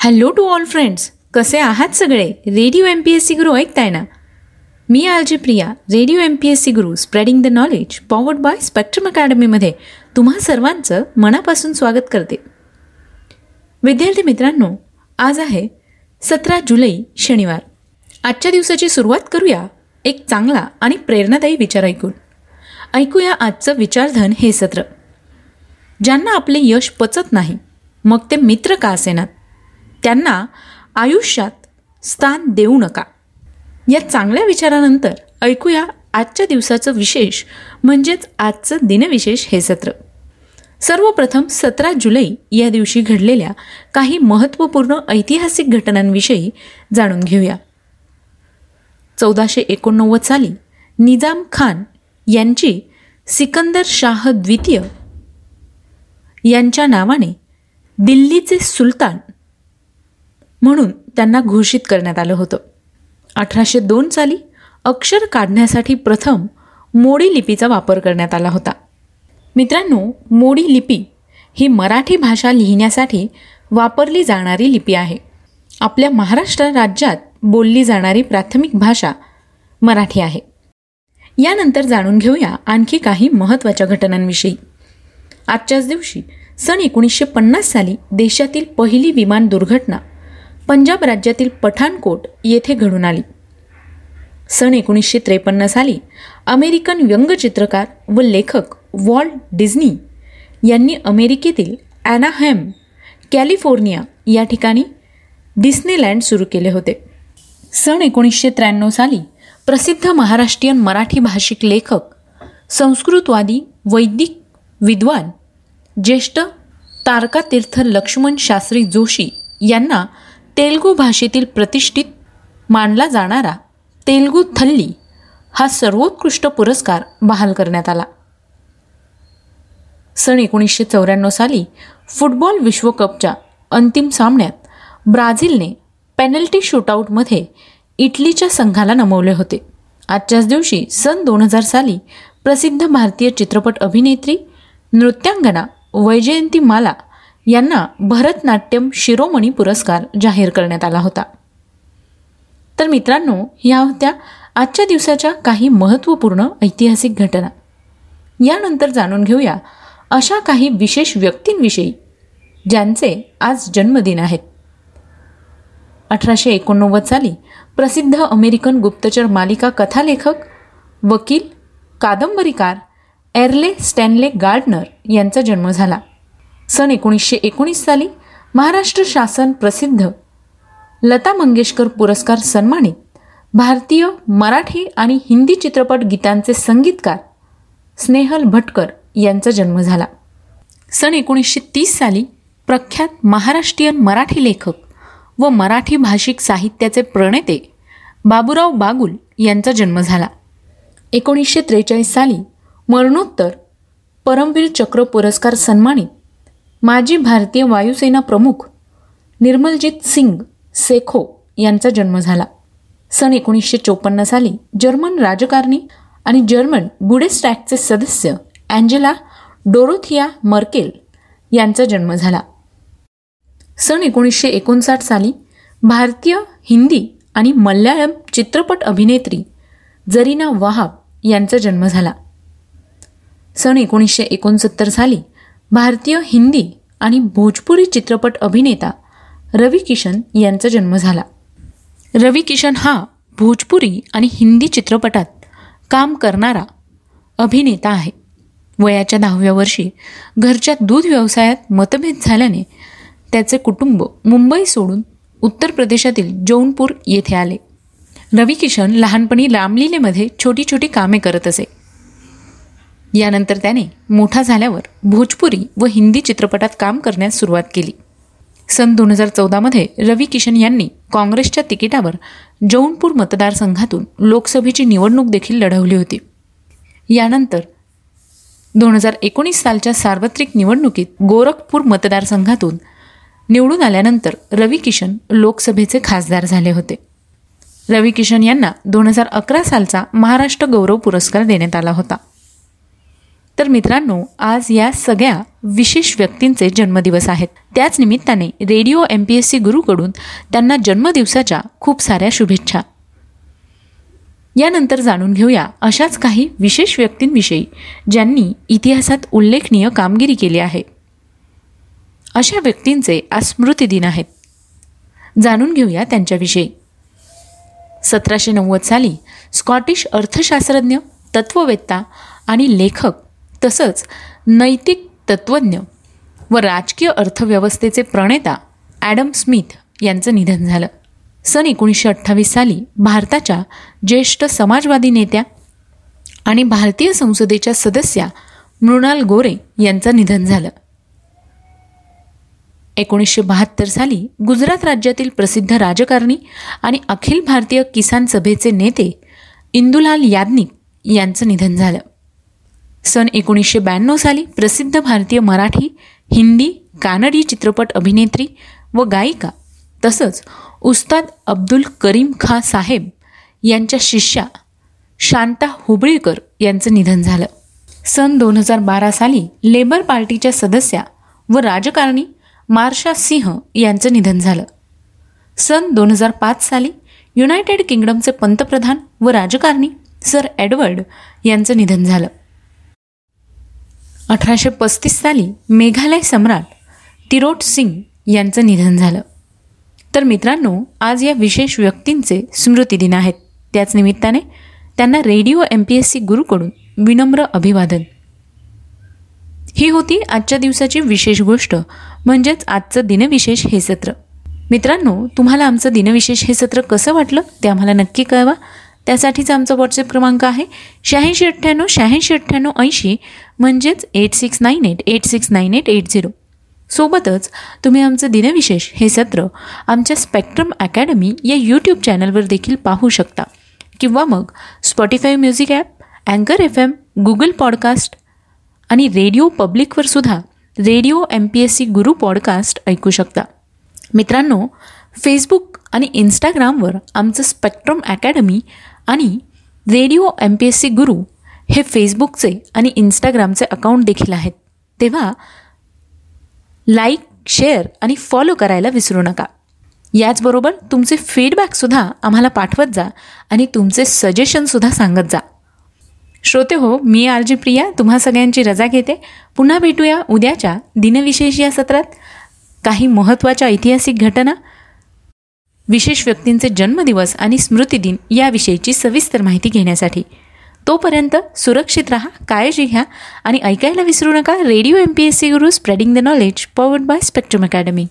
Hello to all friends कसे आहात सगळे? Radio M P S C Guru ऐकताय ना? मी आलजी Priya radio M P S C Guru spreading the knowledge powered by Spectrum अकॅडमीमध्ये तुम्हा सर्वांचं मनापासून स्वागत करते. विद्यार्थी मित्रांनो आज आहे सतरा जुलै शनिवार. आजच्या दिवसाची सुरुवात करूया एक चांगला आणि प्रेरणादायी विचार ऐकून. ऐकूया आजचं विचारधन हे सत्र. ज्यांना आपले यश पचत नाही मग ते मित्र का असेनात? त्यांना आयुष्यात स्थान देऊ नका. या चांगल्या विचारानंतर ऐकूया आजच्या दिवसाचं विशेष म्हणजेच आजचं दिनविशेष हे सत्र. सर्वप्रथम सतरा जुलै या दिवशी घडलेल्या काही महत्त्वपूर्ण ऐतिहासिक घटनांविषयी जाणून घेऊया. चौदाशे एकोणनव्वद साली निजाम खान यांची सिकंदर शाह द्वितीय यांच्या नावाने दिल्लीचे सुलतान म्हणून त्यांना घोषित करण्यात आलं होतं. अठराशे दोन साली अक्षर काढण्यासाठी प्रथम मोडी लिपीचा वापर करण्यात आला होता. मित्रांनो मोडी लिपी ही मराठी भाषा लिहिण्यासाठी वापरली जाणारी लिपी आहे. आपल्या महाराष्ट्र राज्यात बोलली जाणारी प्राथमिक भाषा मराठी आहे. यानंतर जाणून घेऊया आणखी काही महत्त्वाच्या घटनांविषयी. आजच्याच दिवशी सन एकोणीसशे पन्नास साली देशातील पहिली विमान दुर्घटना पंजाब राज्यातील पठाणकोट येथे घडून आली. सन एकोणीसशे त्रेपन्न साली अमेरिकन व्यंगचित्रकार व लेखक वॉल्ट डिझनी यांनी अमेरिकेतील ॲनाहॅम कॅलिफोर्निया या ठिकाणी डिस्नेलँड सुरू केले होते. सन एकोणीसशे त्र्याण्णव साली प्रसिद्ध महाराष्ट्रीयन मराठी भाषिक लेखक संस्कृतवादी वैदिक विद्वान ज्येष्ठ तारकातीर्थ लक्ष्मण शास्त्री जोशी यांना तेलगू भाषेतील प्रतिष्ठित मानला जाणारा तेलगू थल्ली हा सर्वोत्कृष्ट पुरस्कार बहाल करण्यात आला. सन एकोणीसशे चौऱ्याण्णव साली फुटबॉल विश्वकपच्या अंतिम सामन्यात ब्राझीलने पेनल्टी शूटआउटमध्ये इटलीच्या संघाला नमवले होते. आजच्याच दिवशी सन दोन हजार साली प्रसिद्ध भारतीय चित्रपट अभिनेत्री नृत्यांगना वैजयंती माला यांना भरतनाट्यम शिरोमणी पुरस्कार जाहीर करण्यात आला होता. तर मित्रांनो ह्या होत्या आजच्या दिवसाच्या काही महत्त्वपूर्ण ऐतिहासिक घटना. यानंतर जाणून घेऊया अशा काही विशेष व्यक्तींविषयी ज्यांचे आज जन्मदिन आहेत. अठराशे एकोणनव्वद साली प्रसिद्ध अमेरिकन गुप्तचर मालिका कथालेखक वकील कादंबरीकार एर्ले स्टॅनले गार्डनर यांचा जन्म झाला. सन एकोणीसशे एकोणीस साली महाराष्ट्र शासन प्रसिद्ध. लता मंगेशकर पुरस्कार सन्मानित. भारतीय मराठी आणि हिंदी चित्रपट गीतांचे संगीतकार स्नेहल भटकर यांचा जन्म झाला. सन एकोणीसशे तीस साली प्रख्यात महाराष्ट्रीयन मराठी लेखक व मराठी भाषिक साहित्याचे प्रणेते बाबूराव बागुल यांचा जन्म झाला. एकोणीसशे त्रेचाळीस साली मरणोत्तर परमवीर चक्र पुरस्कार सन्मानित. माजी भारतीय वायुसेना प्रमुख निर्मलजीत सिंग सेखो यांचा जन्म झाला. सन एकोणीसशे चोपन्न साली जर्मन राजकारणी आणि जर्मन बुडेस्टॅकचे सदस्य अँजेला डोरोथिया मर्केल यांचा जन्म झाला. सन एकोणीसशे एकोणसाठ साली भारतीय हिंदी आणि मल्याळम चित्रपट अभिनेत्री जरीना वहाब यांचा जन्म झाला. सन एकोणीसशे एकोणसत्तर साली भारतीय हिंदी आणि भोजपुरी चित्रपट अभिनेता रवी किशन यांचा जन्म झाला. रवी किशन हा भोजपुरी आणि हिंदी चित्रपटात काम करणारा अभिनेता आहे. वयाच्या दहाव्या वर्षी घरच्या दूध व्यवसायात मतभेद झाल्याने त्याचे कुटुंब मुंबई सोडून उत्तर प्रदेशातील जौनपूर येथे आले. रवी किशन लहानपणी रामलीलेमध्ये छोटी छोटी कामे करत असे. यानंतर त्याने मोठा झाल्यावर भोजपुरी व हिंदी चित्रपटात काम करण्यास सुरुवात केली. सन दोन हजार चौदामध्ये रवी किशन यांनी काँग्रेसच्या तिकिटावर जौनपूर मतदारसंघातून लोकसभेची निवडणूक देखील लढवली होती. यानंतर दोन हजार एकोणीस सालच्या सार्वत्रिक निवडणुकीत गोरखपूर मतदारसंघातून निवडून आल्यानंतर रवी किशन लोकसभेचे खासदार झाले होते. रवी किशन यांना दोन हजार अकरा सालचा महाराष्ट्र गौरव पुरस्कार देण्यात आला होता. तर मित्रांनो आज या सगळ्या विशेष व्यक्तींचे जन्मदिवस आहेत. त्याच निमित्ताने radio M P S C गुरुकडून त्यांना जन्मदिवसाच्या खूप साऱ्या शुभेच्छा. यानंतर जाणून घेऊया अशाच काही विशेष व्यक्तींविषयी ज्यांनी इतिहासात उल्लेखनीय कामगिरी केली आहे. अशा व्यक्तींचे आज स्मृतिदिन आहेत. जाणून घेऊया त्यांच्याविषयी. सतराशे नव्वद साली स्कॉटिश अर्थशास्त्रज्ञ तत्ववेत्ता आणि लेखक तसंच नैतिक तत्त्वज्ञ व राजकीय अर्थव्यवस्थेचे प्रणेता ॲडम स्मिथ यांचं निधन झालं. सन एकोणीसशे अठ्ठावीस साली भारताच्या ज्येष्ठ समाजवादी नेत्या आणि भारतीय संसदेच्या सदस्या मृणाल गोरे यांचं निधन झालं. एकोणीसशे बहात्तर साली गुजरात राज्यातील प्रसिद्ध राजकारणी आणि अखिल भारतीय किसान सभेचे नेते इंदुलाल याज्ञिक यांचं निधन झालं. सन एकोणीसशे ब्याण्णव साली प्रसिद्ध भारतीय मराठी हिंदी कानडी चित्रपट अभिनेत्री व गायिका तसंच उस्ताद अब्दुल करीम खा साहेब यांच्या शिष्या शांता हुबळीकर यांचं निधन झालं. सन दोन हजार बारा साली लेबर पार्टीच्या सदस्या व राजकारणी मार्शा सिंह यांचं निधन झालं. सन दोन हजार पाच साली युनायटेड किंगडमचे पंतप्रधान व राजकारणी सर एडवर्ड यांचं निधन झालं. अठराशे पस्तीस साली मेघालय सम्राट तिरोट सिंग यांचं निधन झालं. तर मित्रांनो आज या विशेष व्यक्तींचे स्मृतिदिन आहेत. त्याच निमित्ताने त्यांना radio M P S C गुरुकडून विनम्र अभिवादन. ही होती आजच्या दिवसाची विशेष गोष्ट म्हणजेच आजचं दिनविशेष हे सत्र. मित्रांनो तुम्हाला आमचं दिनविशेष हे सत्र कसं वाटलं ते आम्हाला नक्की कळवा. त्यासाठीचा आमचा व्हॉट्सअप क्रमांक आहे. शहाऐंशी अठ्ठ्याण्णव शहाऐंशी अठ्ठ्याण्णव ऐंशी म्हणजेच eight six nine eight eight six nine eight eight zero सोबतच तुम्ही आमचं दिनविशेष हे सत्र आमच्या स्पेक्ट्रम अकॅडमी या यूट्यूब चॅनलवर देखील पाहू शकता. किंवा मग स्पॉटीफाय म्युझिक ॲप अँकर एफ एम गुगल पॉडकास्ट आणि रेडिओ पब्लिकवर सुद्धा radio M P S C Guru podcast ऐकू शकता. मित्रांनो फेसबुक आणि इंस्टाग्रामवर आमचं स्पेक्ट्रम अकॅडमी आणि radio M P S C Guru हे फेसबुकचे आणि इंस्टाग्रामचे अकाउंट देखील आहेत. तेव्हा लाईक शेअर आणि फॉलो करायला विसरू नका. याचबरोबर तुमचे फीडबॅकसुद्धा आम्हाला पाठवत जा आणि तुमचे सजेशनसुद्धा सांगत जा. श्रोते हो मी आर जी प्रिया तुम्हा सगळ्यांची रजा घेते. पुन्हा भेटूया उद्याच्या दिनविशेष या सत्रात. काही महत्त्वाच्या ऐतिहासिक घटना विशेष व्यक्तींचे जन्मदिवस आणि स्मृतिदिन याविषयीची सविस्तर माहिती घेण्यासाठी. तोपर्यंत सुरक्षित राहा काळजी घ्या आणि ऐकायला विसरू नका. Radio M P S C Guru spreading the knowledge powered by Spectrum Academy